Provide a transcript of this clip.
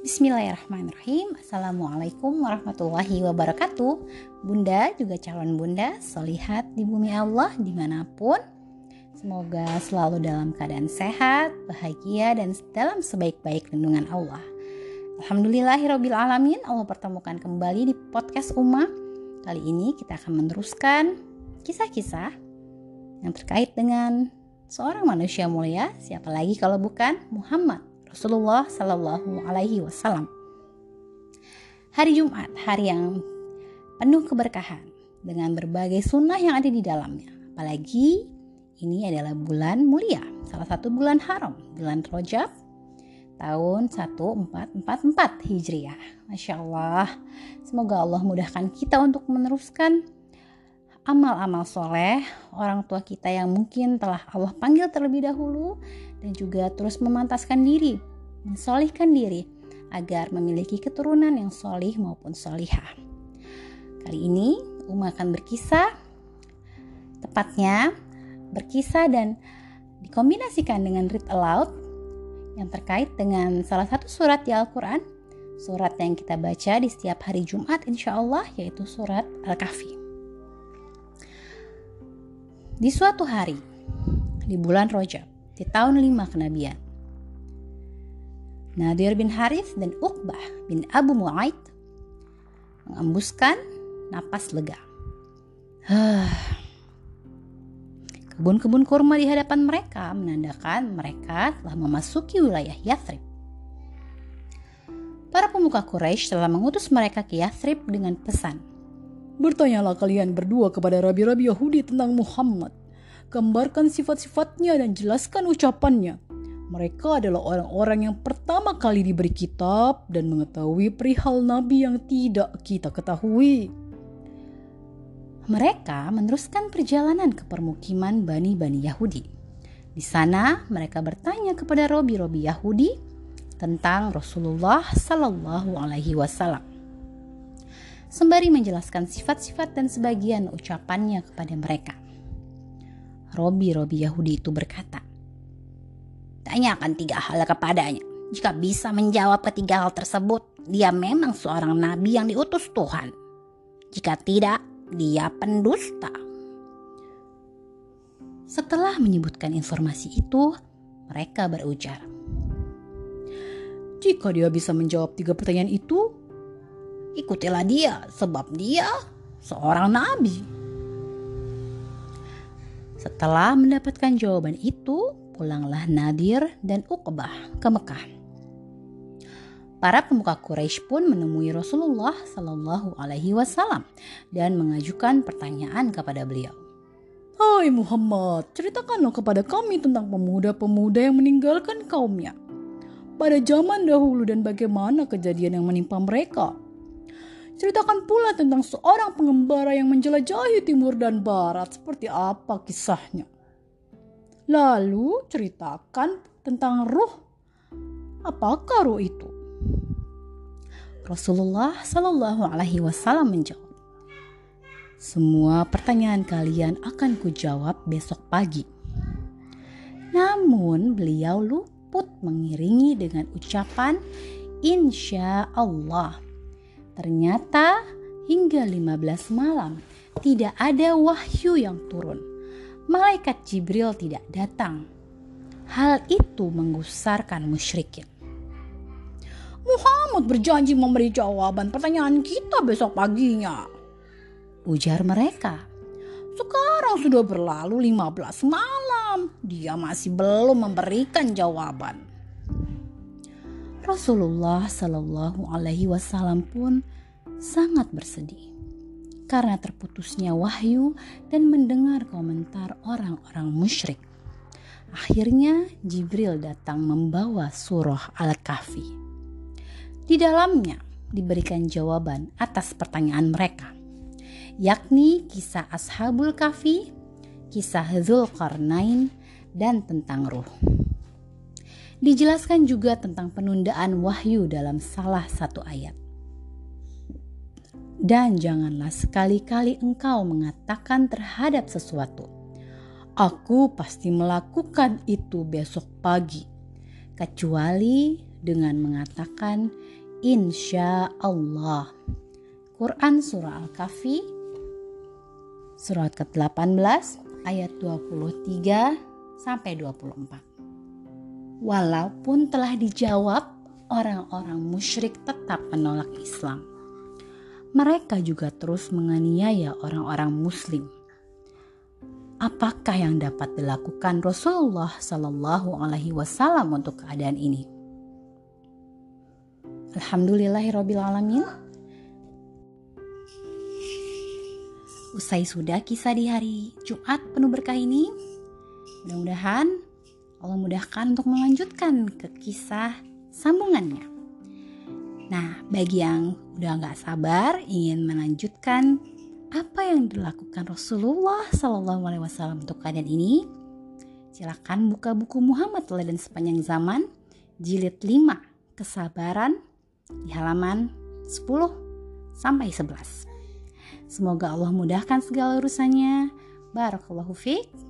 Bismillahirrahmanirrahim. Assalamualaikum warahmatullahi wabarakatuh. Bunda juga calon bunda Solihat di bumi Allah di mana pun. Semoga selalu dalam keadaan sehat, bahagia, dan dalam sebaik-baik lindungan Allah. Alhamdulillahirrohmanirrohim Allah pertemukan kembali di podcast Umma Kali ini kita akan meneruskan kisah-kisah yang terkait dengan seorang manusia mulia. Siapa lagi kalau bukan Muhammad Rasulullah Shallallahu Alaihi Wasallam. Hari Jumat, hari yang penuh keberkahan dengan berbagai sunnah yang ada di dalamnya. Apalagi ini adalah bulan mulia, salah satu bulan haram, bulan Rojab tahun 1444 Hijriah. Masya Allah, semoga Allah mudahkan kita untuk meneruskan amal-amal soleh orang tua kita yang mungkin telah Allah panggil terlebih dahulu dan juga terus memantaskan diri, mensolihkan diri agar memiliki keturunan yang solih maupun solihah. Kali ini Uma akan berkisah, tepatnya berkisah dan dikombinasikan dengan read aloud yang terkait dengan salah satu surat di Al-Quran, surat yang kita baca di setiap hari Jumat insya Allah yaitu surat Al-Kahfi. Di suatu hari, di bulan Rojab, di tahun 5 kenabian, Nadir bin Harith dan Uqbah bin Abu Mu'aid mengembuskan napas lega. Kebun-kebun kurma di hadapan mereka menandakan mereka telah memasuki wilayah Yathrib. Para pemuka Quraisy telah mengutus mereka ke Yathrib dengan pesan, Bertanyalah kalian berdua kepada rabi-rabi Yahudi tentang Muhammad. Gambarkan sifat-sifatnya dan jelaskan ucapannya. Mereka adalah orang-orang yang pertama kali diberi kitab dan mengetahui perihal Nabi yang tidak kita ketahui. Mereka meneruskan perjalanan ke permukiman Bani-Bani Yahudi. Di sana mereka bertanya kepada robi-robi Yahudi tentang Rasulullah Sallallahu Alaihi Wasallam sembari menjelaskan sifat-sifat dan sebagian ucapannya kepada mereka. Robi-robi Yahudi itu berkata, Tanyakan tiga hal kepadanya. Jika bisa menjawab ketiga hal tersebut, dia memang seorang nabi yang diutus Tuhan. Jika tidak, dia pendusta. Setelah menyebutkan informasi itu, mereka berujar, Jika dia bisa menjawab tiga pertanyaan itu, ikutilah dia sebab dia seorang nabi. Setelah mendapatkan jawaban itu, pulanglah Nadir dan Uqbah ke Mekah. Para pemuka Quraisy pun menemui Rasulullah Shallallahu Alaihi Wasallam dan mengajukan pertanyaan kepada beliau. Hai Muhammad, ceritakanlah kepada kami tentang pemuda-pemuda yang meninggalkan kaumnya. Pada zaman dahulu dan bagaimana kejadian yang menimpa mereka. Ceritakan pula tentang seorang pengembara yang menjelajahi timur dan barat seperti apa kisahnya. Lalu ceritakan tentang ruh. Apakah ruh itu? Rasulullah Shallallahu Alaihi Wasallam menjawab, semua pertanyaan kalian akan kujawab besok pagi. Namun beliau luput mengiringi dengan ucapan Insya Allah Ternyata hingga 15 malam tidak ada wahyu yang turun. Malaikat Jibril tidak datang. Hal itu menggusarkan musyrikin. Muhammad berjanji memberi jawaban pertanyaan kita besok paginya. Ujar mereka. Sekarang sudah berlalu 15 malam. Dia masih belum memberikan jawaban. Rasulullah Shallallahu Alaihi Wasallam pun sangat bersedih karena terputusnya wahyu dan mendengar komentar orang-orang musyrik. Akhirnya Jibril datang membawa surah Al-Kahfi. Di dalamnya diberikan jawaban atas pertanyaan mereka, yakni kisah Ashabul Kahfi, kisah Zulkarnain, dan tentang ruh. Dijelaskan juga tentang penundaan wahyu dalam salah satu ayat. Dan janganlah sekali-kali engkau mengatakan terhadap sesuatu, "Aku pasti melakukan itu besok pagi," kecuali dengan mengatakan insya Allah. Quran Surah Al-Kahfi surat ke-18 ayat 23 sampai 24. Walaupun telah dijawab, orang-orang musyrik tetap menolak Islam. Mereka juga terus menganiaya orang-orang muslim apakah yang dapat dilakukan Rasulullah Shallallahu Alaihi Wasallam untuk keadaan ini? Alhamdulillahirobbilalamin. Usai sudah kisah di hari Jumat penuh berkah ini, mudah-mudahan Allah mudahkan untuk melanjutkan ke kisah sambungannya. Nah, bagi yang udah nggak sabar ingin melanjutkan apa yang dilakukan Rasulullah Shallallahu Alaihi Wasallam untuk keadaan ini? Silakan buka buku Muhammad Teladan Sepanjang Zaman, jilid 5, kesabaran di halaman 10 sampai 11. Semoga Allah mudahkan segala urusannya. Barakallahu fiik.